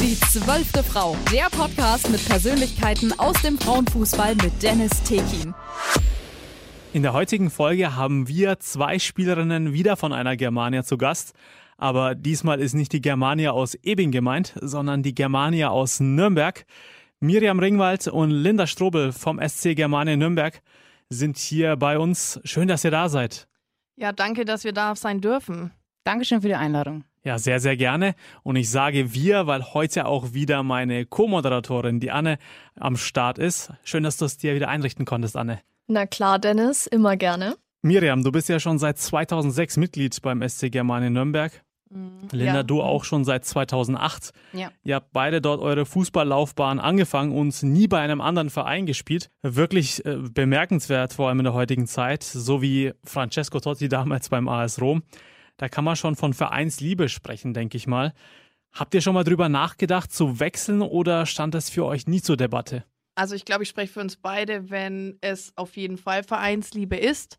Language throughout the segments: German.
Die zwölfte Frau, der Podcast mit Persönlichkeiten aus dem Frauenfußball mit Dennis Tekin. In der heutigen Folge haben wir zwei Spielerinnen wieder von einer Germania zu Gast. Aber diesmal ist nicht die Germania aus Ebing gemeint, sondern die Germania aus Nürnberg. Miriam Ringwald und Linda Strobel vom SC Germania Nürnberg sind hier bei uns. Schön, dass ihr da seid. Ja, danke, dass wir da sein dürfen. Dankeschön für die Einladung. Ja, sehr, sehr gerne. Und ich sage wir, weil heute auch wieder meine Co-Moderatorin, die Anne, am Start ist. Schön, dass du es dir wieder einrichten konntest, Anne. Na klar, Dennis, immer gerne. Miriam, du bist ja schon seit 2006 Mitglied beim SC Germania Nürnberg. Mhm. Linda, ja. du auch schon seit 2008. Ja. Ihr habt beide dort eure Fußballlaufbahn angefangen und nie bei einem anderen Verein gespielt. Wirklich äh, bemerkenswert, vor allem in der heutigen Zeit, so wie Francesco Totti damals beim AS Rom. Da kann man schon von Vereinsliebe sprechen, denke ich mal. Habt ihr schon mal drüber nachgedacht, zu wechseln oder stand das für euch nie zur Debatte? Also ich glaube, ich spreche für uns beide, wenn es auf jeden Fall Vereinsliebe ist.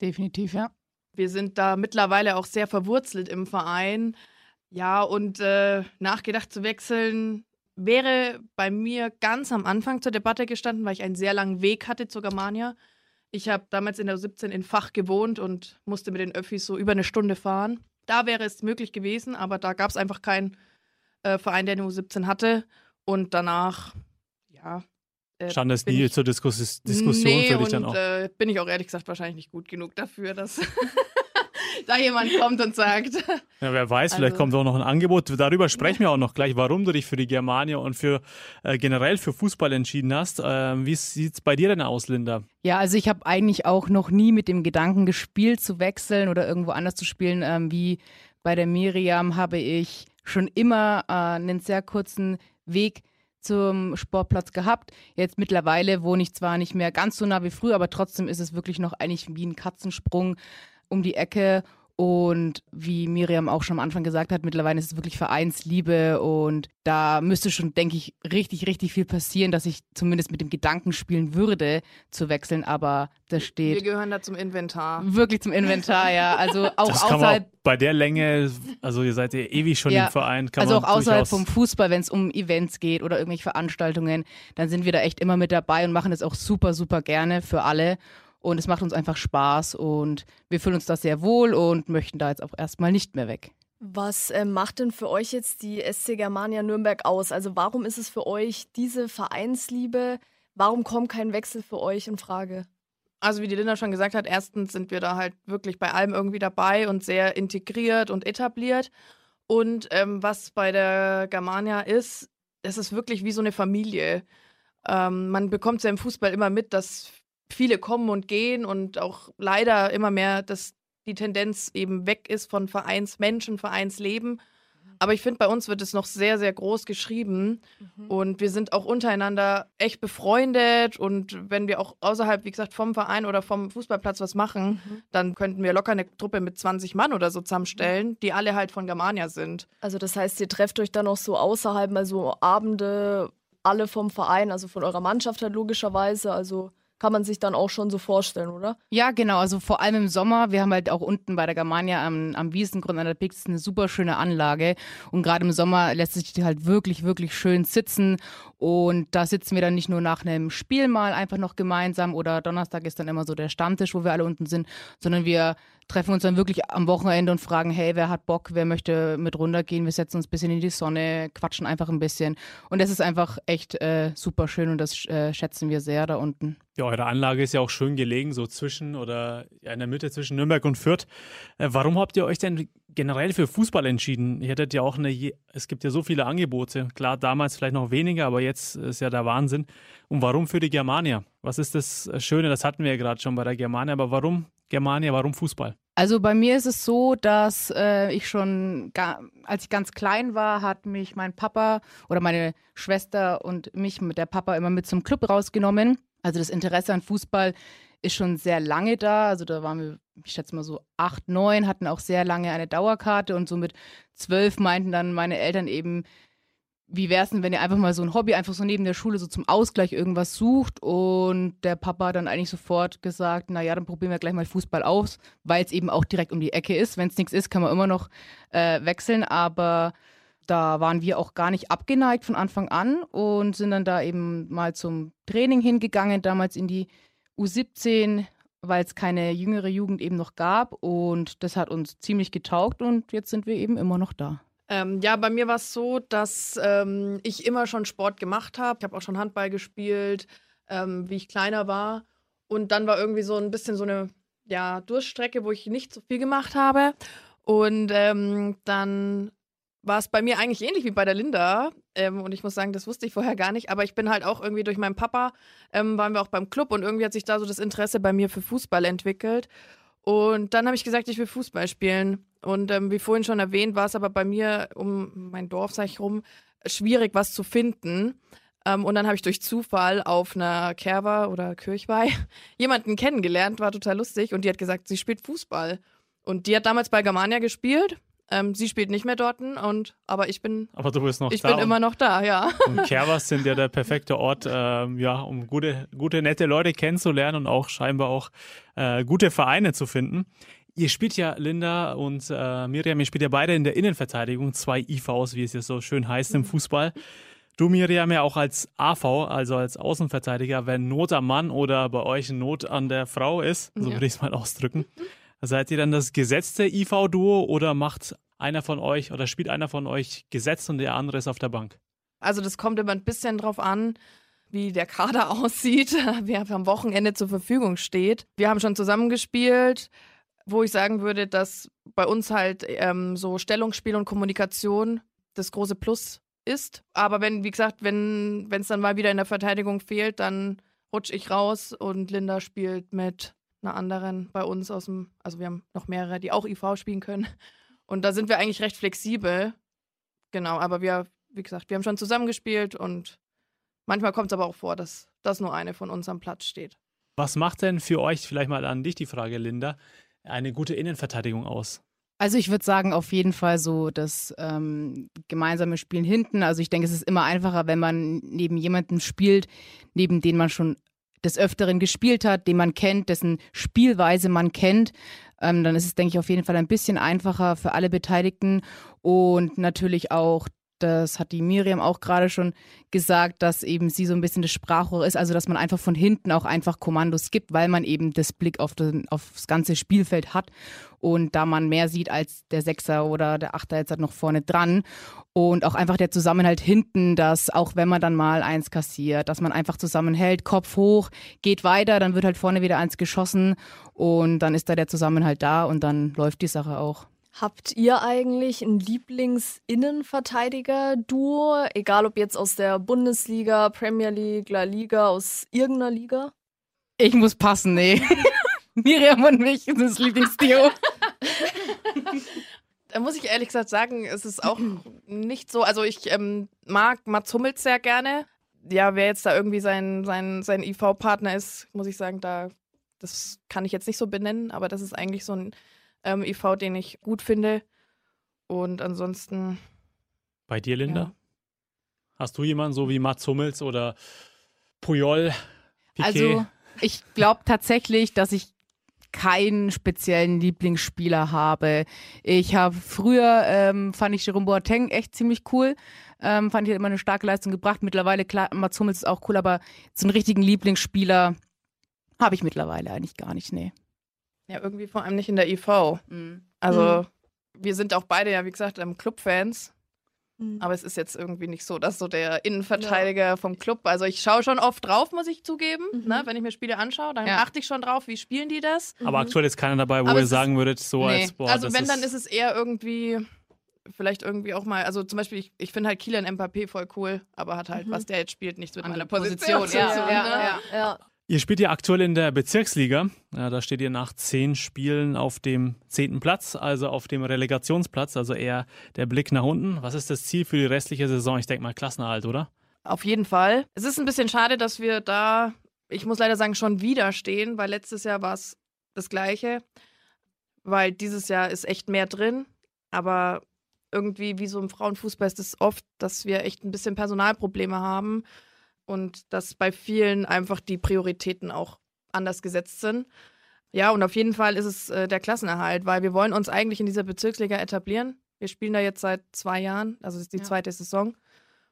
Definitiv, ja. Wir sind da mittlerweile auch sehr verwurzelt im Verein. Ja, und äh, nachgedacht zu wechseln wäre bei mir ganz am Anfang zur Debatte gestanden, weil ich einen sehr langen Weg hatte zur Germania. Ich habe damals in der 17 in Fach gewohnt und musste mit den Öffis so über eine Stunde fahren. Da wäre es möglich gewesen, aber da gab es einfach keinen äh, Verein, der eine U17 hatte. Und danach, ja. Äh, Stand es nie ich, zur Diskus Diskussion nee, für dich dann auch? Äh, bin ich auch ehrlich gesagt wahrscheinlich nicht gut genug dafür, dass da jemand kommt und sagt. Ja, wer weiß, vielleicht also, kommt auch noch ein Angebot. Darüber sprechen wir auch noch gleich, warum du dich für die Germania und für äh, generell für Fußball entschieden hast. Äh, wie sieht es bei dir denn aus, Linda? Ja, also ich habe eigentlich auch noch nie mit dem Gedanken gespielt, zu wechseln oder irgendwo anders zu spielen. Ähm, wie bei der Miriam habe ich schon immer äh, einen sehr kurzen Weg zum Sportplatz gehabt. Jetzt mittlerweile wohne ich zwar nicht mehr ganz so nah wie früher, aber trotzdem ist es wirklich noch eigentlich wie ein Katzensprung um die Ecke. Und wie Miriam auch schon am Anfang gesagt hat, mittlerweile ist es wirklich Vereinsliebe und da müsste schon, denke ich, richtig, richtig viel passieren, dass ich zumindest mit dem Gedanken spielen würde, zu wechseln. Aber das steht. Wir gehören da zum Inventar. Wirklich zum Inventar, ja. Also auch das außerhalb. Auch bei der Länge, also ihr seid ja ewig schon ja, im Verein. also auch außerhalb vom Fußball, wenn es um Events geht oder irgendwelche Veranstaltungen, dann sind wir da echt immer mit dabei und machen das auch super, super gerne für alle. Und es macht uns einfach Spaß und wir fühlen uns da sehr wohl und möchten da jetzt auch erstmal nicht mehr weg. Was äh, macht denn für euch jetzt die SC Germania Nürnberg aus? Also warum ist es für euch diese Vereinsliebe? Warum kommt kein Wechsel für euch in Frage? Also wie die Linda schon gesagt hat, erstens sind wir da halt wirklich bei allem irgendwie dabei und sehr integriert und etabliert. Und ähm, was bei der Germania ist, es ist wirklich wie so eine Familie. Ähm, man bekommt ja im Fußball immer mit, dass viele kommen und gehen und auch leider immer mehr, dass die Tendenz eben weg ist von Vereinsmenschen, Vereinsleben. Mhm. Aber ich finde, bei uns wird es noch sehr, sehr groß geschrieben. Mhm. Und wir sind auch untereinander echt befreundet. Und wenn wir auch außerhalb, wie gesagt, vom Verein oder vom Fußballplatz was machen, mhm. dann könnten wir locker eine Truppe mit 20 Mann oder so zusammenstellen, mhm. die alle halt von Germania sind. Also das heißt, ihr trefft euch dann auch so außerhalb, mal so Abende, alle vom Verein, also von eurer Mannschaft halt logischerweise. Also kann man sich dann auch schon so vorstellen, oder? Ja, genau. Also vor allem im Sommer. Wir haben halt auch unten bei der Germania am, am Wiesengrund an der Pix eine super schöne Anlage. Und gerade im Sommer lässt sich die halt wirklich, wirklich schön sitzen. Und da sitzen wir dann nicht nur nach einem Spiel mal einfach noch gemeinsam oder Donnerstag ist dann immer so der Stammtisch, wo wir alle unten sind, sondern wir treffen uns dann wirklich am Wochenende und fragen, hey, wer hat Bock, wer möchte mit runtergehen, wir setzen uns ein bisschen in die Sonne, quatschen einfach ein bisschen. Und das ist einfach echt äh, super schön und das äh, schätzen wir sehr da unten. Ja, eure Anlage ist ja auch schön gelegen, so zwischen oder in der Mitte zwischen Nürnberg und Fürth. Äh, warum habt ihr euch denn generell für Fußball entschieden? Ihr hättet ja auch eine, es gibt ja so viele Angebote. Klar, damals vielleicht noch weniger, aber jetzt ist ja der Wahnsinn. Und warum für die Germania? Was ist das Schöne? Das hatten wir ja gerade schon bei der Germania, aber warum Germania, warum Fußball? Also bei mir ist es so, dass äh, ich schon, als ich ganz klein war, hat mich mein Papa oder meine Schwester und mich mit der Papa immer mit zum Club rausgenommen. Also das Interesse an Fußball ist schon sehr lange da. Also da waren wir, ich schätze mal so acht, neun, hatten auch sehr lange eine Dauerkarte und so mit zwölf meinten dann meine Eltern eben, wie wäre es denn, wenn ihr einfach mal so ein Hobby einfach so neben der Schule so zum Ausgleich irgendwas sucht und der Papa hat dann eigentlich sofort gesagt, naja, dann probieren wir gleich mal Fußball aus, weil es eben auch direkt um die Ecke ist. Wenn es nichts ist, kann man immer noch äh, wechseln, aber da waren wir auch gar nicht abgeneigt von Anfang an und sind dann da eben mal zum Training hingegangen, damals in die U17, weil es keine jüngere Jugend eben noch gab. Und das hat uns ziemlich getaugt und jetzt sind wir eben immer noch da. Ähm, ja, bei mir war es so, dass ähm, ich immer schon Sport gemacht habe. Ich habe auch schon Handball gespielt, ähm, wie ich kleiner war. Und dann war irgendwie so ein bisschen so eine ja, Durststrecke, wo ich nicht so viel gemacht habe. Und ähm, dann war es bei mir eigentlich ähnlich wie bei der Linda. Ähm, und ich muss sagen, das wusste ich vorher gar nicht. Aber ich bin halt auch irgendwie durch meinen Papa, ähm, waren wir auch beim Club und irgendwie hat sich da so das Interesse bei mir für Fußball entwickelt. Und dann habe ich gesagt, ich will Fußball spielen. Und ähm, wie vorhin schon erwähnt, war es aber bei mir um mein Dorf, sag ich rum, schwierig, was zu finden. Ähm, und dann habe ich durch Zufall auf einer Kerwa oder Kirchweih jemanden kennengelernt, war total lustig. Und die hat gesagt, sie spielt Fußball. Und die hat damals bei Germania gespielt ähm, sie spielt nicht mehr dort, und, aber ich bin. Aber du bist noch ich da. Ich bin immer noch da, ja. Und Kerwas sind ja der perfekte Ort, ähm, ja, um gute, gute, nette Leute kennenzulernen und auch scheinbar auch äh, gute Vereine zu finden. Ihr spielt ja, Linda und äh, Miriam, ihr spielt ja beide in der Innenverteidigung, zwei IVs, wie es ja so schön heißt im Fußball. Du, Miriam, ja auch als AV, also als Außenverteidiger, wenn Not am Mann oder bei euch Not an der Frau ist, so ja. würde ich es mal ausdrücken. Seid ihr dann das gesetzte IV-Duo oder macht einer von euch oder spielt einer von euch gesetzt und der andere ist auf der Bank? Also das kommt immer ein bisschen drauf an, wie der Kader aussieht, wer am Wochenende zur Verfügung steht. Wir haben schon zusammengespielt, wo ich sagen würde, dass bei uns halt ähm, so Stellungsspiel und Kommunikation das große Plus ist. Aber wenn, wie gesagt, wenn es dann mal wieder in der Verteidigung fehlt, dann rutsche ich raus und Linda spielt mit einer anderen bei uns aus dem, also wir haben noch mehrere, die auch IV spielen können. Und da sind wir eigentlich recht flexibel. Genau, aber wir, wie gesagt, wir haben schon zusammengespielt und manchmal kommt es aber auch vor, dass, dass nur eine von uns am Platz steht. Was macht denn für euch, vielleicht mal an dich die Frage, Linda, eine gute Innenverteidigung aus? Also ich würde sagen, auf jeden Fall so das ähm, gemeinsame Spielen hinten. Also ich denke, es ist immer einfacher, wenn man neben jemandem spielt, neben den man schon des Öfteren gespielt hat, den man kennt, dessen Spielweise man kennt, ähm, dann ist es, denke ich, auf jeden Fall ein bisschen einfacher für alle Beteiligten und natürlich auch das hat die Miriam auch gerade schon gesagt, dass eben sie so ein bisschen das Sprachrohr ist, also dass man einfach von hinten auch einfach Kommandos gibt, weil man eben das Blick auf den, aufs ganze Spielfeld hat und da man mehr sieht als der Sechser oder der Achter jetzt halt noch vorne dran und auch einfach der Zusammenhalt hinten, dass auch wenn man dann mal eins kassiert, dass man einfach zusammenhält, Kopf hoch, geht weiter, dann wird halt vorne wieder eins geschossen und dann ist da der Zusammenhalt da und dann läuft die Sache auch. Habt ihr eigentlich ein Lieblings-Innenverteidiger-Duo? Egal ob jetzt aus der Bundesliga, Premier League, La Liga, aus irgendeiner Liga? Ich muss passen, nee. Miriam und mich sind das Lieblingsduo. da muss ich ehrlich gesagt sagen, es ist auch nicht so. Also ich ähm, mag Mats Hummels sehr gerne. Ja, wer jetzt da irgendwie sein, sein, sein IV-Partner ist, muss ich sagen, da das kann ich jetzt nicht so benennen, aber das ist eigentlich so ein ähm, IV, den ich gut finde. Und ansonsten. Bei dir, Linda? Ja. Hast du jemanden so wie Mats Hummels oder Puyol? Piquet? Also, ich glaube tatsächlich, dass ich keinen speziellen Lieblingsspieler habe. Ich habe früher, ähm, fand ich Jerome Boateng echt ziemlich cool. Ähm, fand ich immer eine starke Leistung gebracht. Mittlerweile, klar, Mats Hummels ist auch cool, aber so einen richtigen Lieblingsspieler habe ich mittlerweile eigentlich gar nicht, nee. Ja, irgendwie vor allem nicht in der IV. Mhm. Also, mhm. wir sind auch beide ja, wie gesagt, ähm, Clubfans. Mhm. Aber es ist jetzt irgendwie nicht so, dass so der Innenverteidiger ja. vom Club, also ich schaue schon oft drauf, muss ich zugeben, mhm. ne? wenn ich mir Spiele anschaue, dann ja. achte ich schon drauf, wie spielen die das. Aber aktuell ist keiner dabei, wo aber ihr sagen würdet, so nee. als boah, Also wenn, dann ist es eher irgendwie, vielleicht irgendwie auch mal, also zum Beispiel, ich, ich finde halt Kielan Mbappé voll cool, aber hat halt, mhm. was der jetzt spielt, nichts mit meiner Position. Position. Ja, ja, ja, ja. Ihr spielt ja aktuell in der Bezirksliga. Ja, da steht ihr nach zehn Spielen auf dem zehnten Platz, also auf dem Relegationsplatz, also eher der Blick nach unten. Was ist das Ziel für die restliche Saison? Ich denke mal Klassenerhalt, oder? Auf jeden Fall. Es ist ein bisschen schade, dass wir da, ich muss leider sagen, schon wieder stehen, weil letztes Jahr war es das Gleiche. Weil dieses Jahr ist echt mehr drin. Aber irgendwie, wie so im Frauenfußball, ist es oft, dass wir echt ein bisschen Personalprobleme haben und dass bei vielen einfach die Prioritäten auch anders gesetzt sind. Ja, und auf jeden Fall ist es äh, der Klassenerhalt, weil wir wollen uns eigentlich in dieser Bezirksliga etablieren. Wir spielen da jetzt seit zwei Jahren, also es ist die ja. zweite Saison.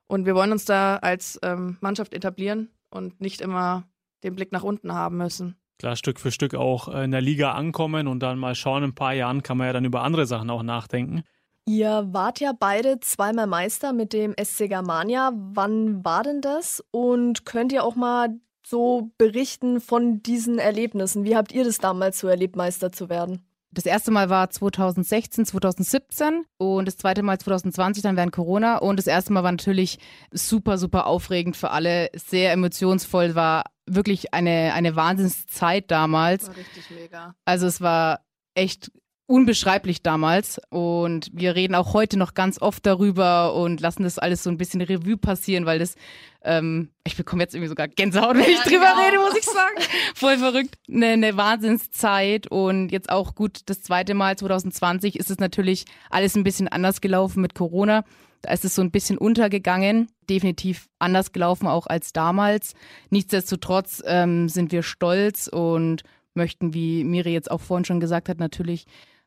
Und wir wollen uns da als ähm, Mannschaft etablieren und nicht immer den Blick nach unten haben müssen. Klar, Stück für Stück auch in der Liga ankommen und dann mal schauen, in ein paar Jahren kann man ja dann über andere Sachen auch nachdenken. Ihr wart ja beide zweimal Meister mit dem SC Germania. Wann war denn das? Und könnt ihr auch mal so berichten von diesen Erlebnissen? Wie habt ihr das damals so erlebt, Meister zu werden? Das erste Mal war 2016, 2017 und das zweite Mal 2020 dann während Corona. Und das erste Mal war natürlich super, super aufregend für alle, sehr emotionsvoll, war wirklich eine, eine Wahnsinnszeit damals. War richtig mega. Also es war echt unbeschreiblich damals und wir reden auch heute noch ganz oft darüber und lassen das alles so ein bisschen Revue passieren, weil das, ähm, ich bekomme jetzt irgendwie sogar Gänsehaut, wenn ja, ich drüber genau. rede, muss ich sagen. Voll verrückt. Eine, eine Wahnsinnszeit und jetzt auch gut das zweite Mal 2020 ist es natürlich alles ein bisschen anders gelaufen mit Corona. Da ist es so ein bisschen untergegangen, definitiv anders gelaufen auch als damals. Nichtsdestotrotz ähm, sind wir stolz und möchten, wie Miri jetzt auch vorhin schon gesagt hat, natürlich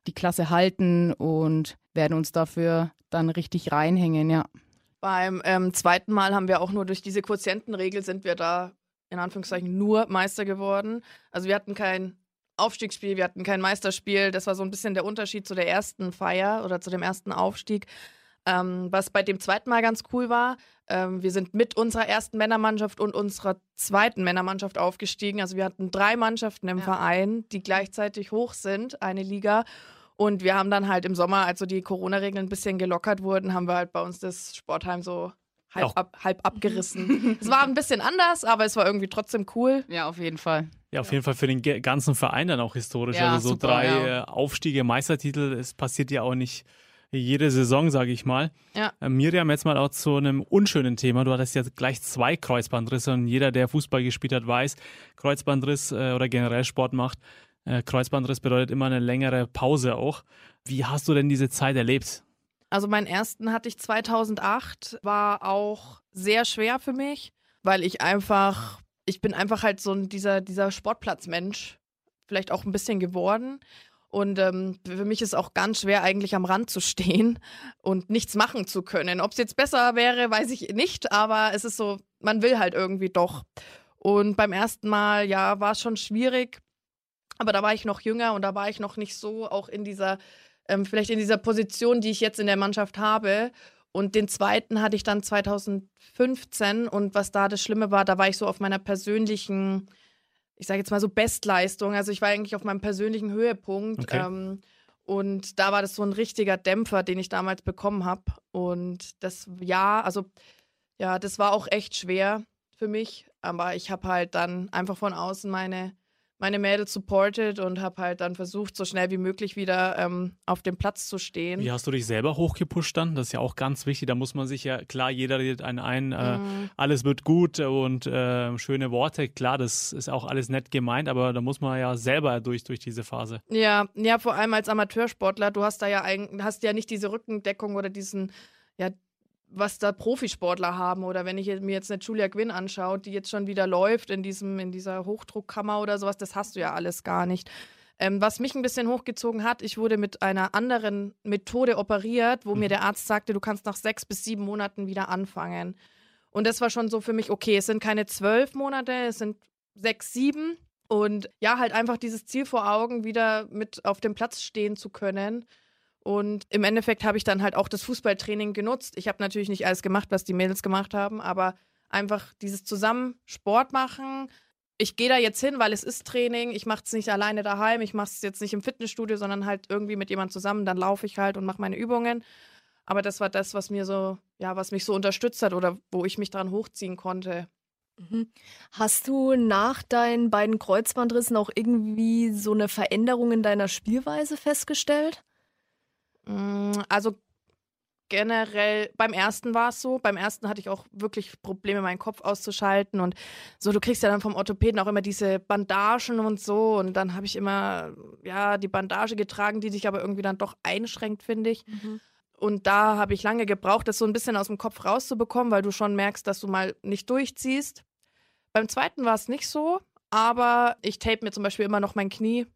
die Klasse halten und werden uns dafür dann richtig reinhängen, ja. Beim ähm, zweiten Mal haben wir auch nur durch diese Quotientenregel sind wir da in Anführungszeichen nur Meister geworden. Also wir hatten kein Aufstiegsspiel, wir hatten kein Meisterspiel. Das war so ein bisschen der Unterschied zu der ersten Feier oder zu dem ersten Aufstieg. Ähm, was bei dem zweiten Mal ganz cool war, ähm, wir sind mit unserer ersten Männermannschaft und unserer zweiten Männermannschaft aufgestiegen. Also wir hatten drei Mannschaften im ja. Verein, die gleichzeitig hoch sind, eine Liga. Und wir haben dann halt im Sommer, als so die Corona-Regeln ein bisschen gelockert wurden, haben wir halt bei uns das Sportheim so halb, ab, halb abgerissen. es war ein bisschen anders, aber es war irgendwie trotzdem cool. Ja, auf jeden Fall. Ja, auf jeden Fall für den ganzen Verein dann auch historisch. Ja, also so super, drei ja. Äh, Aufstiege, Meistertitel, es passiert ja auch nicht jede Saison, sage ich mal. Ja. Äh, Miriam, jetzt mal auch zu einem unschönen Thema. Du hattest ja gleich zwei Kreuzbandrisse und jeder, der Fußball gespielt hat, weiß, Kreuzbandriss äh, oder generell Sport macht. Äh, Kreuzbandriss bedeutet immer eine längere Pause auch. Wie hast du denn diese Zeit erlebt? Also meinen ersten hatte ich 2008, war auch sehr schwer für mich, weil ich einfach, ich bin einfach halt so dieser, dieser Sportplatzmensch, vielleicht auch ein bisschen geworden. Und ähm, für mich ist auch ganz schwer, eigentlich am Rand zu stehen und nichts machen zu können. Ob es jetzt besser wäre, weiß ich nicht, aber es ist so, man will halt irgendwie doch. Und beim ersten Mal, ja, war es schon schwierig, aber da war ich noch jünger und da war ich noch nicht so auch in dieser, ähm, vielleicht in dieser Position, die ich jetzt in der Mannschaft habe. Und den zweiten hatte ich dann 2015 und was da das Schlimme war, da war ich so auf meiner persönlichen ich sage jetzt mal so Bestleistung. Also ich war eigentlich auf meinem persönlichen Höhepunkt. Okay. Ähm, und da war das so ein richtiger Dämpfer, den ich damals bekommen habe. Und das, ja, also ja, das war auch echt schwer für mich. Aber ich habe halt dann einfach von außen meine meine Mädels supported und habe halt dann versucht, so schnell wie möglich wieder ähm, auf dem Platz zu stehen. Wie hast du dich selber hochgepusht dann? Das ist ja auch ganz wichtig. Da muss man sich ja, klar, jeder redet einen ein, äh, mhm. alles wird gut und äh, schöne Worte. Klar, das ist auch alles nett gemeint, aber da muss man ja selber durch, durch diese Phase. Ja, ja, vor allem als Amateursportler, du hast da ja eigentlich, hast ja nicht diese Rückendeckung oder diesen, ja, was da Profisportler haben oder wenn ich mir jetzt eine Julia Gwynn anschaue, die jetzt schon wieder läuft in diesem in dieser Hochdruckkammer oder sowas, das hast du ja alles gar nicht. Ähm, was mich ein bisschen hochgezogen hat, ich wurde mit einer anderen Methode operiert, wo mhm. mir der Arzt sagte, du kannst nach sechs bis sieben Monaten wieder anfangen. Und das war schon so für mich, okay, es sind keine zwölf Monate, es sind sechs, sieben. Und ja, halt einfach dieses Ziel vor Augen, wieder mit auf dem Platz stehen zu können. Und im Endeffekt habe ich dann halt auch das Fußballtraining genutzt. Ich habe natürlich nicht alles gemacht, was die Mädels gemacht haben, aber einfach dieses zusammen Sport machen. Ich gehe da jetzt hin, weil es ist Training. Ich mache es nicht alleine daheim. Ich mache es jetzt nicht im Fitnessstudio, sondern halt irgendwie mit jemand zusammen. Dann laufe ich halt und mache meine Übungen. Aber das war das, was mir so, ja, was mich so unterstützt hat oder wo ich mich dran hochziehen konnte. Mhm. Hast du nach deinen beiden Kreuzbandrissen auch irgendwie so eine Veränderung in deiner Spielweise festgestellt? Mm, also generell, beim ersten war es so. Beim ersten hatte ich auch wirklich Probleme, meinen Kopf auszuschalten. Und so, du kriegst ja dann vom Orthopäden auch immer diese Bandagen und so. Und dann habe ich immer, ja, die Bandage getragen, die dich aber irgendwie dann doch einschränkt, finde ich. Mhm. Und da habe ich lange gebraucht, das so ein bisschen aus dem Kopf rauszubekommen, weil du schon merkst, dass du mal nicht durchziehst. Beim zweiten war es nicht so, aber ich tape mir zum Beispiel immer noch mein Knie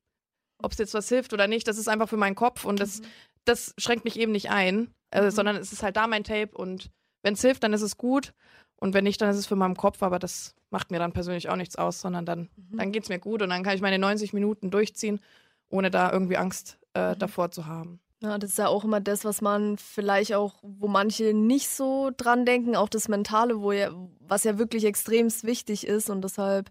ob es jetzt was hilft oder nicht, das ist einfach für meinen Kopf und das, mhm das schränkt mich eben nicht ein, äh, mhm. sondern es ist halt da mein Tape und wenn es hilft, dann ist es gut und wenn nicht, dann ist es für meinen Kopf, aber das macht mir dann persönlich auch nichts aus, sondern dann, mhm. dann geht es mir gut und dann kann ich meine 90 Minuten durchziehen, ohne da irgendwie Angst äh, mhm. davor zu haben. Ja, das ist ja auch immer das, was man vielleicht auch, wo manche nicht so dran denken, auch das Mentale, wo ja, was ja wirklich extremst wichtig ist und deshalb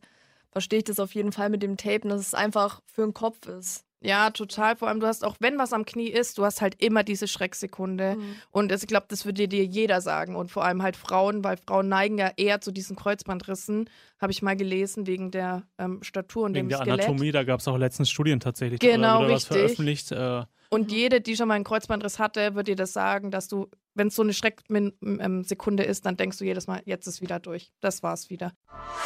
verstehe ich das auf jeden Fall mit dem Tapen, dass es einfach für den Kopf ist. Ja, total. Vor allem, du hast auch, wenn was am Knie ist, du hast halt immer diese Schrecksekunde. Mhm. Und ich glaube, das würde dir jeder sagen. Und vor allem halt Frauen, weil Frauen neigen ja eher zu diesen Kreuzbandrissen, habe ich mal gelesen, wegen der ähm, Statur und wegen dem der Anatomie, da gab es auch letztens Studien tatsächlich. Genau, richtig. Was veröffentlicht. Äh, und jede, die schon mal einen Kreuzbandriss hatte, wird dir das sagen, dass du, wenn es so eine Schrecksekunde ist, dann denkst du jedes Mal, jetzt ist wieder durch. Das war's wieder.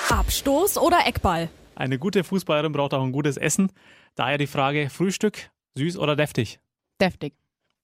Abstoß oder Eckball? Eine gute Fußballerin braucht auch ein gutes Essen. Daher die Frage: Frühstück, süß oder deftig? Deftig.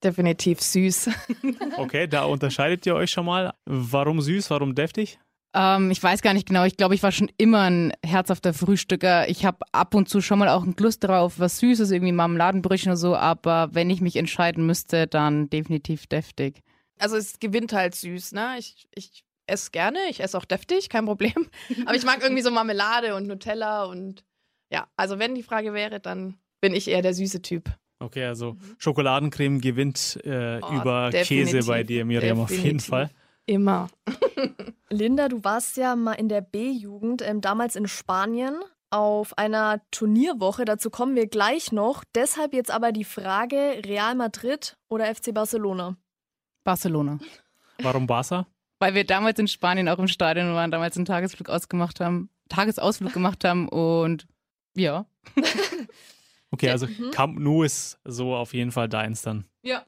Definitiv süß. okay, da unterscheidet ihr euch schon mal. Warum süß, warum deftig? Ähm, ich weiß gar nicht genau. Ich glaube, ich war schon immer ein herzhafter Frühstücker. Ich habe ab und zu schon mal auch einen Lust drauf, was Süßes, irgendwie Marmeladenbrötchen oder so. Aber wenn ich mich entscheiden müsste, dann definitiv deftig. Also es gewinnt halt süß, ne? Ich, ich esse gerne, ich esse auch deftig, kein Problem. Aber ich mag irgendwie so Marmelade und Nutella und ja, also wenn die Frage wäre, dann bin ich eher der süße Typ. Okay, also mhm. Schokoladencreme gewinnt äh, oh, über Käse bei dir, Miriam, definitiv. auf jeden Fall. Immer. Linda, du warst ja mal in der B-Jugend, ähm, damals in Spanien, auf einer Turnierwoche. Dazu kommen wir gleich noch. Deshalb jetzt aber die Frage: Real Madrid oder FC Barcelona? Barcelona. Warum Barca? weil wir damals in Spanien auch im Stadion waren, damals einen Tagesflug ausgemacht haben, Tagesausflug gemacht haben und ja. okay, also mhm. Camp Nou ist so auf jeden Fall deins dann. Ja.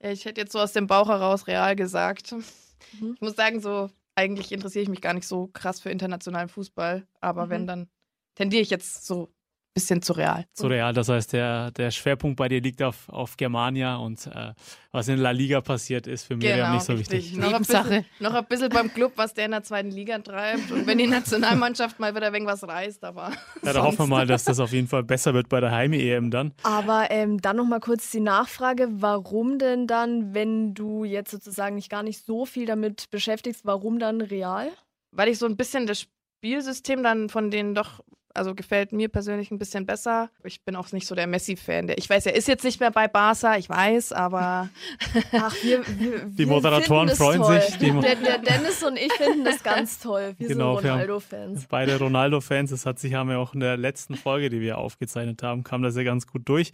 ja ich hätte jetzt so aus dem Bauch heraus real gesagt. Mhm. Ich muss sagen, so eigentlich interessiere ich mich gar nicht so krass für internationalen Fußball, aber mhm. wenn, dann tendiere ich jetzt so bisschen zu real. Zu real, das heißt, der, der Schwerpunkt bei dir liegt auf, auf Germania und äh, was in La Liga passiert, ist für Miriam genau, nicht so richtig. wichtig. Noch ein, bisschen, noch ein bisschen beim Club, was der in der zweiten Liga treibt und wenn die Nationalmannschaft mal wieder irgendwas reißt, aber. Ja, da hoffen wir mal, dass das auf jeden Fall besser wird bei der Heim-EM dann. Aber ähm, dann nochmal kurz die Nachfrage, warum denn dann, wenn du jetzt sozusagen nicht gar nicht so viel damit beschäftigst, warum dann real? Weil ich so ein bisschen das Spielsystem dann von denen doch also gefällt mir persönlich ein bisschen besser. Ich bin auch nicht so der Messi-Fan. Ich weiß, er ist jetzt nicht mehr bei Barca, ich weiß, aber. Ach, wir, wir, die Moderatoren freuen toll. sich. Der, der, Dennis und ich finden das ganz toll. Wir genau, sind Ronaldo-Fans. Beide Ronaldo-Fans. Das hat sich haben wir auch in der letzten Folge, die wir aufgezeichnet haben, kam das ja ganz gut durch.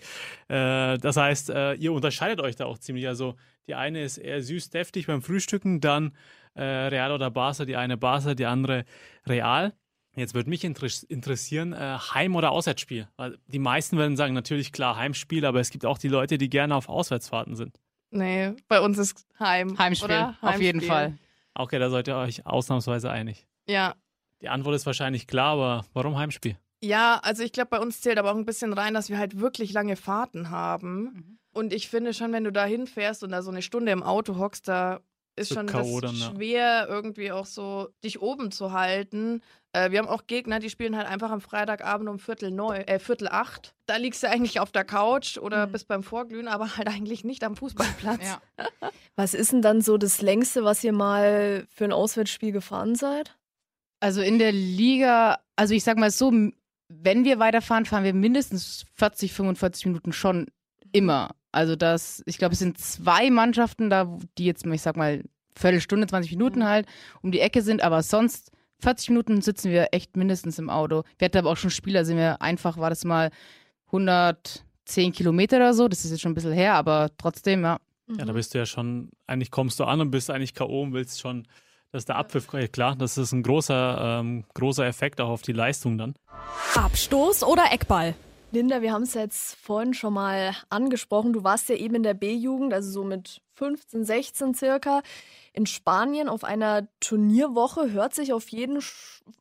Äh, das heißt, äh, ihr unterscheidet euch da auch ziemlich. Also die eine ist eher süß, deftig beim Frühstücken, dann äh, Real oder Barca, die eine Barca, die andere Real. Jetzt würde mich interessieren, äh, Heim- oder Auswärtsspiel? Weil die meisten werden sagen, natürlich klar Heimspiel, aber es gibt auch die Leute, die gerne auf Auswärtsfahrten sind. Nee, bei uns ist Heim. Heimspiel, oder? Heimspiel. auf jeden Fall. Okay, da seid ihr euch ausnahmsweise einig. Ja. Die Antwort ist wahrscheinlich klar, aber warum Heimspiel? Ja, also ich glaube, bei uns zählt aber auch ein bisschen rein, dass wir halt wirklich lange Fahrten haben. Mhm. Und ich finde schon, wenn du da hinfährst und da so eine Stunde im Auto hockst, da ist so schon das dann, schwer, irgendwie auch so dich oben zu halten. Äh, wir haben auch Gegner, die spielen halt einfach am Freitagabend um Viertel, neun, äh, Viertel acht. Da liegst du eigentlich auf der Couch oder mhm. bist beim Vorglühen, aber halt eigentlich nicht am Fußballplatz. Ja. Was ist denn dann so das längste, was ihr mal für ein Auswärtsspiel gefahren seid? Also in der Liga, also ich sag mal so, wenn wir weiterfahren, fahren wir mindestens 40, 45 Minuten schon immer. Also das, ich glaube, es sind zwei Mannschaften da, die jetzt, ich sag mal, Viertelstunde, 20 Minuten mhm. halt um die Ecke sind, aber sonst 40 Minuten sitzen wir echt mindestens im Auto. Wir hatten aber auch schon Spieler, sind wir einfach, war das mal 110 Kilometer oder so. Das ist jetzt schon ein bisschen her, aber trotzdem, ja. Ja, da bist du ja schon, eigentlich kommst du an und bist eigentlich K.O. und willst schon, dass der Abpfiff, klar, das ist ein großer, ähm, großer Effekt auch auf die Leistung dann. Abstoß oder Eckball? Linda, wir haben es jetzt vorhin schon mal angesprochen. Du warst ja eben in der B-Jugend, also so mit 15, 16 circa, in Spanien auf einer Turnierwoche. Hört sich auf jeden,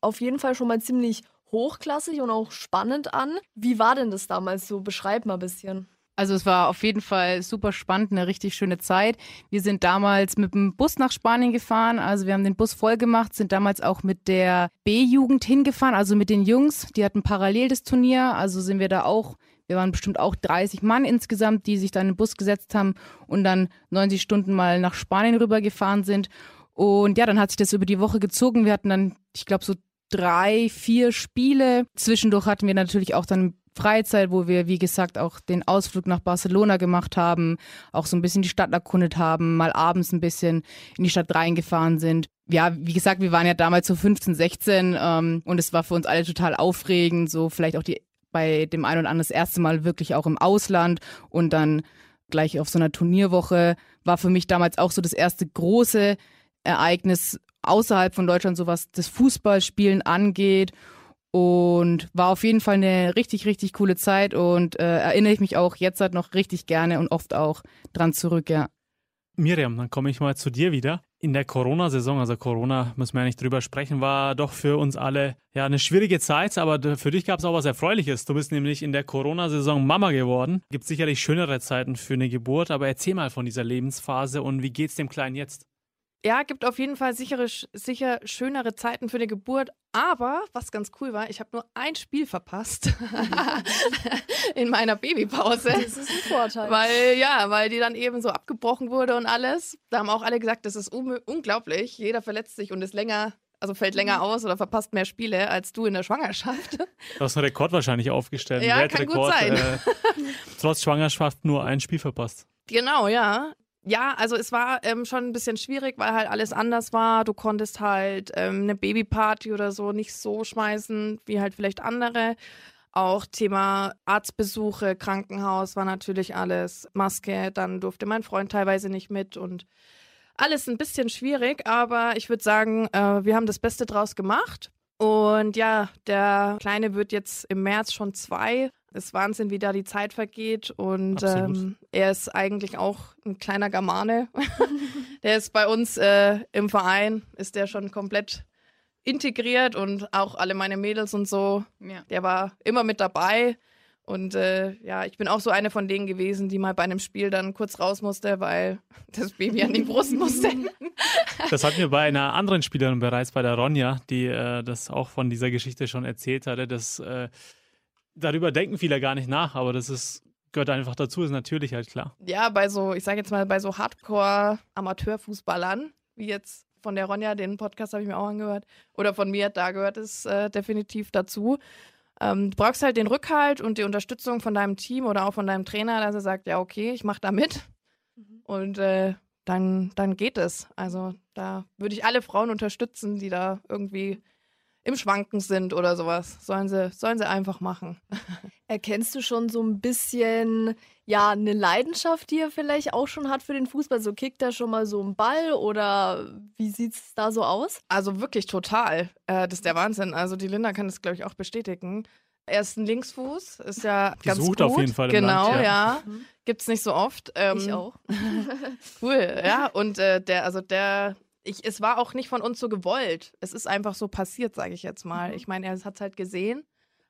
auf jeden Fall schon mal ziemlich hochklassig und auch spannend an. Wie war denn das damals so? Beschreib mal ein bisschen. Also es war auf jeden Fall super spannend, eine richtig schöne Zeit. Wir sind damals mit dem Bus nach Spanien gefahren, also wir haben den Bus voll gemacht, sind damals auch mit der B-Jugend hingefahren, also mit den Jungs, die hatten parallel das Turnier, also sind wir da auch Wir waren bestimmt auch 30 Mann insgesamt, die sich dann in den Bus gesetzt haben und dann 90 Stunden mal nach Spanien rübergefahren sind. Und ja, dann hat sich das über die Woche gezogen. Wir hatten dann, ich glaube, so drei, vier Spiele. Zwischendurch hatten wir natürlich auch dann Freizeit, wo wir, wie gesagt, auch den Ausflug nach Barcelona gemacht haben, auch so ein bisschen die Stadt erkundet haben, mal abends ein bisschen in die Stadt reingefahren sind. Ja, wie gesagt, wir waren ja damals so 15, 16 ähm, und es war für uns alle total aufregend, so vielleicht auch die bei dem einen oder anderen das erste Mal wirklich auch im Ausland und dann gleich auf so einer Turnierwoche war für mich damals auch so das erste große Ereignis außerhalb von Deutschland, so was das Fußballspielen angeht und war auf jeden Fall eine richtig, richtig coole Zeit und äh, erinnere ich mich auch jetzt halt noch richtig gerne und oft auch dran zurück, ja. Miriam, dann komme ich mal zu dir wieder. In der Corona-Saison, also Corona müssen wir ja nicht drüber sprechen, war doch für uns alle ja eine schwierige Zeit, aber für dich gab es auch was Erfreuliches. Du bist nämlich in der Corona-Saison Mama geworden. Gibt sicherlich schönere Zeiten für eine Geburt, aber erzähl mal von dieser Lebensphase und wie geht's dem Kleinen jetzt? Ja, gibt auf jeden Fall sichere, sicher schönere Zeiten für eine Geburt. Aber was ganz cool war, ich habe nur ein Spiel verpasst in meiner Babypause. Das ist ein Vorteil. Weil, ja, weil die dann eben so abgebrochen wurde und alles. Da haben auch alle gesagt, das ist unglaublich. Jeder verletzt sich und ist länger also fällt länger mhm. aus oder verpasst mehr Spiele als du in der Schwangerschaft. Du hast einen Rekord wahrscheinlich aufgestellt. Ja, kann gut sein. Äh, trotz Schwangerschaft nur ein Spiel verpasst. Genau, ja ja, also es war ähm, schon ein bisschen schwierig, weil halt alles anders war. Du konntest halt ähm, eine Babyparty oder so nicht so schmeißen wie halt vielleicht andere. Auch Thema Arztbesuche, Krankenhaus war natürlich alles Maske. Dann durfte mein Freund teilweise nicht mit und alles ein bisschen schwierig. Aber ich würde sagen, äh, wir haben das Beste draus gemacht. Und ja, der Kleine wird jetzt im März schon zwei ist Wahnsinn, wie da die Zeit vergeht. Und ähm, er ist eigentlich auch ein kleiner Germane. der ist bei uns äh, im Verein, ist der schon komplett integriert und auch alle meine Mädels und so. Ja. Der war immer mit dabei. Und äh, ja, ich bin auch so eine von denen gewesen, die mal bei einem Spiel dann kurz raus musste, weil das Baby an die Brust musste. Das hatten wir bei einer anderen Spielerin bereits, bei der Ronja, die äh, das auch von dieser Geschichte schon erzählt hatte, dass äh, darüber denken viele gar nicht nach, aber das ist, gehört einfach dazu, ist natürlich halt klar. Ja, bei so, ich sage jetzt mal, bei so Hardcore-Amateurfußballern, wie jetzt von der Ronja, den Podcast habe ich mir auch angehört, oder von mir, da gehört es äh, definitiv dazu. Ähm, du brauchst halt den Rückhalt und die Unterstützung von deinem Team oder auch von deinem Trainer, dass er sagt, ja, okay, ich mache da mit. Mhm. Und äh, dann, dann geht es. Also da würde ich alle Frauen unterstützen, die da irgendwie im Schwanken sind oder sowas. Sollen sie, sollen sie einfach machen. Erkennst du schon so ein bisschen, ja, eine Leidenschaft, die er vielleicht auch schon hat für den Fußball? So kickt er schon mal so einen Ball oder wie sieht es da so aus? Also wirklich total. Äh, das ist der Wahnsinn. Also die Linda kann das, glaube ich, auch bestätigen. Er ist ein Linksfuß, ist ja ganz Gesucht gut. auf jeden Fall. Genau, Land, ja. ja. Mhm. Gibt's nicht so oft. Ähm, ich auch. cool, ja. Und äh, der, also der ich, es war auch nicht von uns so gewollt. Es ist einfach so passiert, sage ich jetzt mal. Mhm. Ich meine, er hat es halt gesehen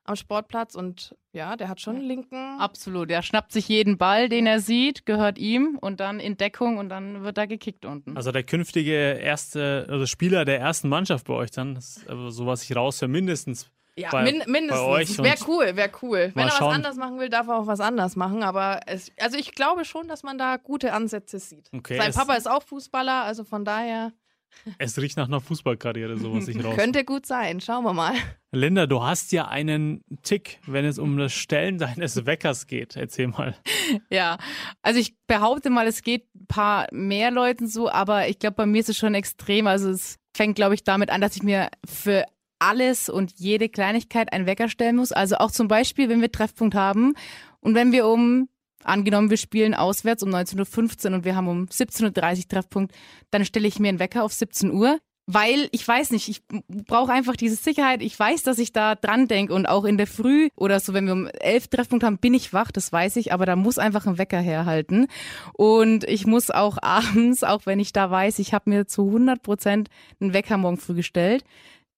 am Sportplatz und ja, der hat schon einen linken. Absolut. Er schnappt sich jeden Ball, den er sieht, gehört ihm und dann in Deckung und dann wird er gekickt unten. Also der künftige erste, also Spieler der ersten Mannschaft bei euch dann, also so was ich raushöre, mindestens. Ja, bei, min mindestens. Wäre cool, wäre cool. Wenn er was anders machen will, darf er auch was anders machen. Aber es, also ich glaube schon, dass man da gute Ansätze sieht. Okay, Sein Papa ist auch Fußballer, also von daher. Es riecht nach einer Fußballkarriere, so was ich raus. Könnte gut sein, schauen wir mal. Linda, du hast ja einen Tick, wenn es um das Stellen deines Weckers geht. Erzähl mal. Ja, also ich behaupte mal, es geht ein paar mehr Leuten so, aber ich glaube, bei mir ist es schon extrem. Also es fängt, glaube ich, damit an, dass ich mir für alles und jede Kleinigkeit einen Wecker stellen muss. Also auch zum Beispiel, wenn wir Treffpunkt haben und wenn wir um Angenommen, wir spielen auswärts um 19.15 Uhr und wir haben um 17.30 Uhr Treffpunkt, dann stelle ich mir einen Wecker auf 17 Uhr, weil ich weiß nicht, ich brauche einfach diese Sicherheit. Ich weiß, dass ich da dran denke und auch in der Früh oder so, wenn wir um elf Treffpunkt haben, bin ich wach, das weiß ich, aber da muss einfach ein Wecker herhalten. Und ich muss auch abends, auch wenn ich da weiß, ich habe mir zu 100 Prozent einen Wecker morgen früh gestellt,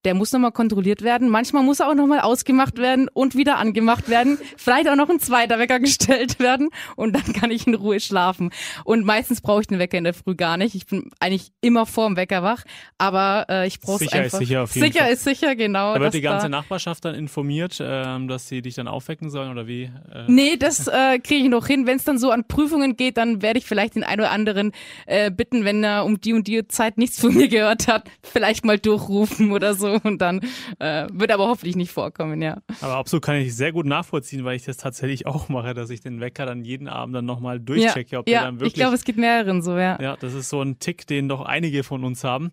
der muss nochmal kontrolliert werden. Manchmal muss er auch nochmal ausgemacht werden und wieder angemacht werden. Vielleicht auch noch ein zweiter Wecker gestellt werden und dann kann ich in Ruhe schlafen. Und meistens brauche ich den Wecker in der Früh gar nicht. Ich bin eigentlich immer vorm Wecker wach, aber äh, ich brauche es einfach. Sicher ist sicher auf jeden sicher Fall. ist sicher, genau. Da wird die ganze Nachbarschaft dann informiert, ähm, dass sie dich dann aufwecken sollen oder wie? Äh? Nee, das äh, kriege ich noch hin. Wenn es dann so an Prüfungen geht, dann werde ich vielleicht den einen oder anderen äh, bitten, wenn er um die und die Zeit nichts von mir gehört hat, vielleicht mal durchrufen oder so und dann äh, wird aber hoffentlich nicht vorkommen, ja. Aber absolut kann ich sehr gut nachvollziehen, weil ich das tatsächlich auch mache, dass ich den Wecker dann jeden Abend dann nochmal durchchecke, ja, ob ja, der dann wirklich. Ich glaube, es geht mehreren so, ja. Ja, das ist so ein Tick, den doch einige von uns haben.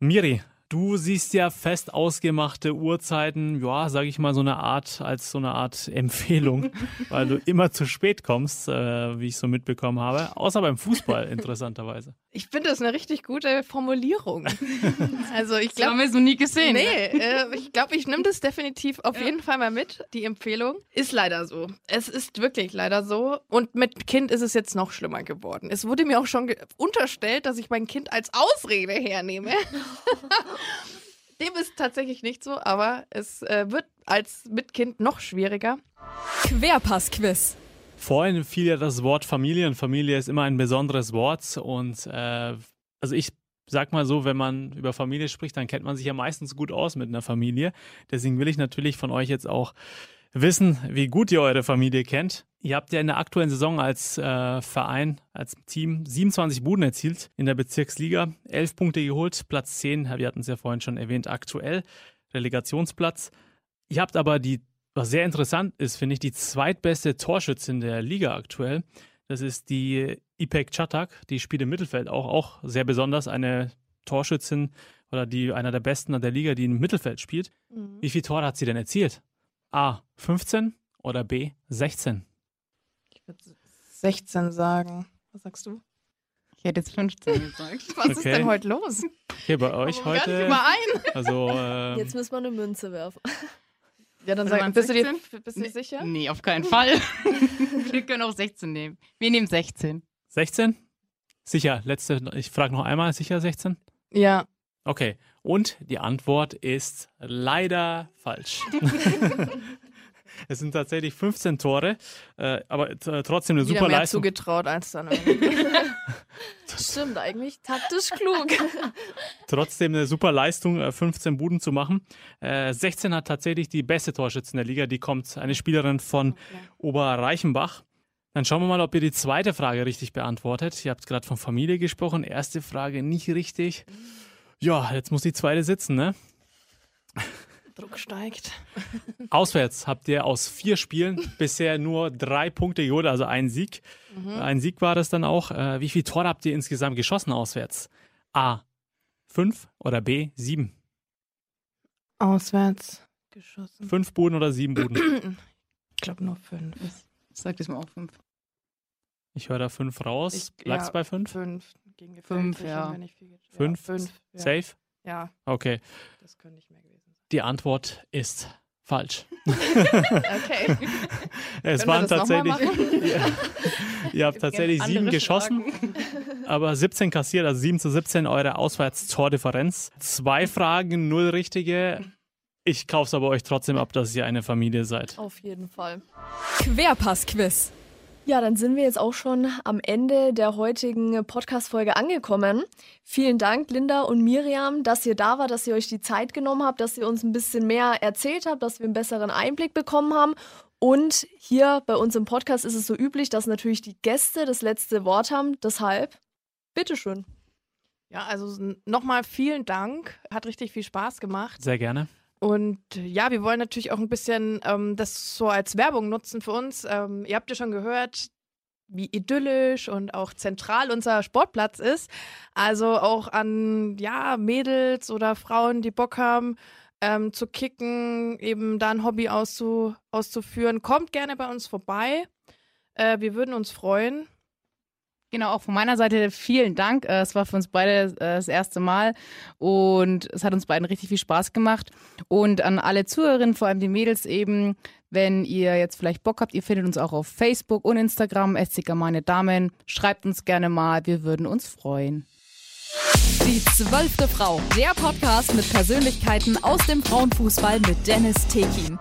Miri, Du siehst ja fest ausgemachte Uhrzeiten, ja, sage ich mal, so eine Art, als so eine Art Empfehlung, weil du immer zu spät kommst, äh, wie ich so mitbekommen habe. Außer beim Fußball, interessanterweise. Ich finde das eine richtig gute Formulierung. also ich glaube, haben wir so nie gesehen. Nee, äh, ich glaube, ich nehme das definitiv auf ja. jeden Fall mal mit. Die Empfehlung ist leider so. Es ist wirklich leider so. Und mit Kind ist es jetzt noch schlimmer geworden. Es wurde mir auch schon unterstellt, dass ich mein Kind als Ausrede hernehme. Dem ist tatsächlich nicht so, aber es äh, wird als Mitkind noch schwieriger. Querpass-Quiz. Vorhin fiel ja das Wort Familie und Familie ist immer ein besonderes Wort und äh, also ich sag mal so, wenn man über Familie spricht, dann kennt man sich ja meistens gut aus mit einer Familie. Deswegen will ich natürlich von euch jetzt auch wissen, wie gut ihr eure Familie kennt. Ihr habt ja in der aktuellen Saison als äh, Verein, als Team 27 Buden erzielt in der Bezirksliga, 11 Punkte geholt, Platz 10, wir hatten es ja vorhin schon erwähnt, aktuell, Relegationsplatz. Ihr habt aber die, was sehr interessant ist, finde ich, die zweitbeste Torschützin der Liga aktuell. Das ist die Ipek Chatak, die spielt im Mittelfeld auch, auch sehr besonders, eine Torschützin oder die einer der besten der Liga, die im Mittelfeld spielt. Mhm. Wie viele Tore hat sie denn erzielt? A. 15 oder B. 16? Ich würde 16 sagen. Was sagst du? Ich hätte jetzt 15 gesagt. Was okay. ist denn heute los? Okay, bei euch heute. Mal ein? Also, ähm, jetzt müssen wir eine Münze werfen. Ja, dann sag, bist 16? du dir bist du nee, sicher? Nee, auf keinen Fall. wir können auch 16 nehmen. Wir nehmen 16. 16? Sicher, letzte, ich frage noch einmal, sicher 16? Ja. Okay, und die Antwort ist leider falsch. es sind tatsächlich 15 Tore, äh, aber äh, trotzdem eine Wieder super mehr Leistung. zugetraut als dann Das stimmt eigentlich, taktisch klug. trotzdem eine super Leistung, 15 äh, Buden zu machen. 16 äh, hat tatsächlich die beste Torschütze in der Liga. Die kommt eine Spielerin von okay. Oberreichenbach. Dann schauen wir mal, ob ihr die zweite Frage richtig beantwortet. Ihr habt gerade von Familie gesprochen. Erste Frage nicht richtig. Ja, jetzt muss die zweite sitzen, ne? Druck steigt. Auswärts habt ihr aus vier Spielen bisher nur drei Punkte geholt, also ein Sieg. Mhm. Ein Sieg war das dann auch. Äh, wie viele Tore habt ihr insgesamt geschossen auswärts? A. Fünf oder B. Sieben? Auswärts geschossen. Fünf Buden oder sieben Buden? Ich glaube nur fünf. Ich sag das mal auch fünf. Ich höre da fünf raus. Ich, Bleibst ja, bei fünf? Fünf. Gegen fünf, ja. Fünf? Ja, fünf. Safe? Ja. Okay. Das könnte nicht mehr gewesen. Die Antwort ist falsch. okay. es waren tatsächlich. ihr, ihr habt tatsächlich sieben geschossen, aber 17 kassiert, also 7 zu 17 eure Auswärtstordifferenz. Zwei Fragen, null richtige. Ich kaufe es aber euch trotzdem ab, dass ihr eine Familie seid. Auf jeden Fall. Querpass-Quiz. Ja, dann sind wir jetzt auch schon am Ende der heutigen Podcast-Folge angekommen. Vielen Dank, Linda und Miriam, dass ihr da wart, dass ihr euch die Zeit genommen habt, dass ihr uns ein bisschen mehr erzählt habt, dass wir einen besseren Einblick bekommen haben. Und hier bei uns im Podcast ist es so üblich, dass natürlich die Gäste das letzte Wort haben. Deshalb, bitteschön. Ja, also nochmal vielen Dank. Hat richtig viel Spaß gemacht. Sehr gerne. Und ja, wir wollen natürlich auch ein bisschen ähm, das so als Werbung nutzen für uns. Ähm, ihr habt ja schon gehört, wie idyllisch und auch zentral unser Sportplatz ist. Also auch an ja, Mädels oder Frauen, die Bock haben, ähm, zu kicken, eben da ein Hobby auszu auszuführen. Kommt gerne bei uns vorbei. Äh, wir würden uns freuen. Genau, auch von meiner Seite vielen Dank. Äh, es war für uns beide äh, das erste Mal und es hat uns beiden richtig viel Spaß gemacht. Und an alle Zuhörerinnen, vor allem die Mädels eben, wenn ihr jetzt vielleicht Bock habt, ihr findet uns auch auf Facebook und Instagram, SC meine Damen. Schreibt uns gerne mal, wir würden uns freuen. Die zwölfte Frau, der Podcast mit Persönlichkeiten aus dem Frauenfußball mit Dennis Tekin.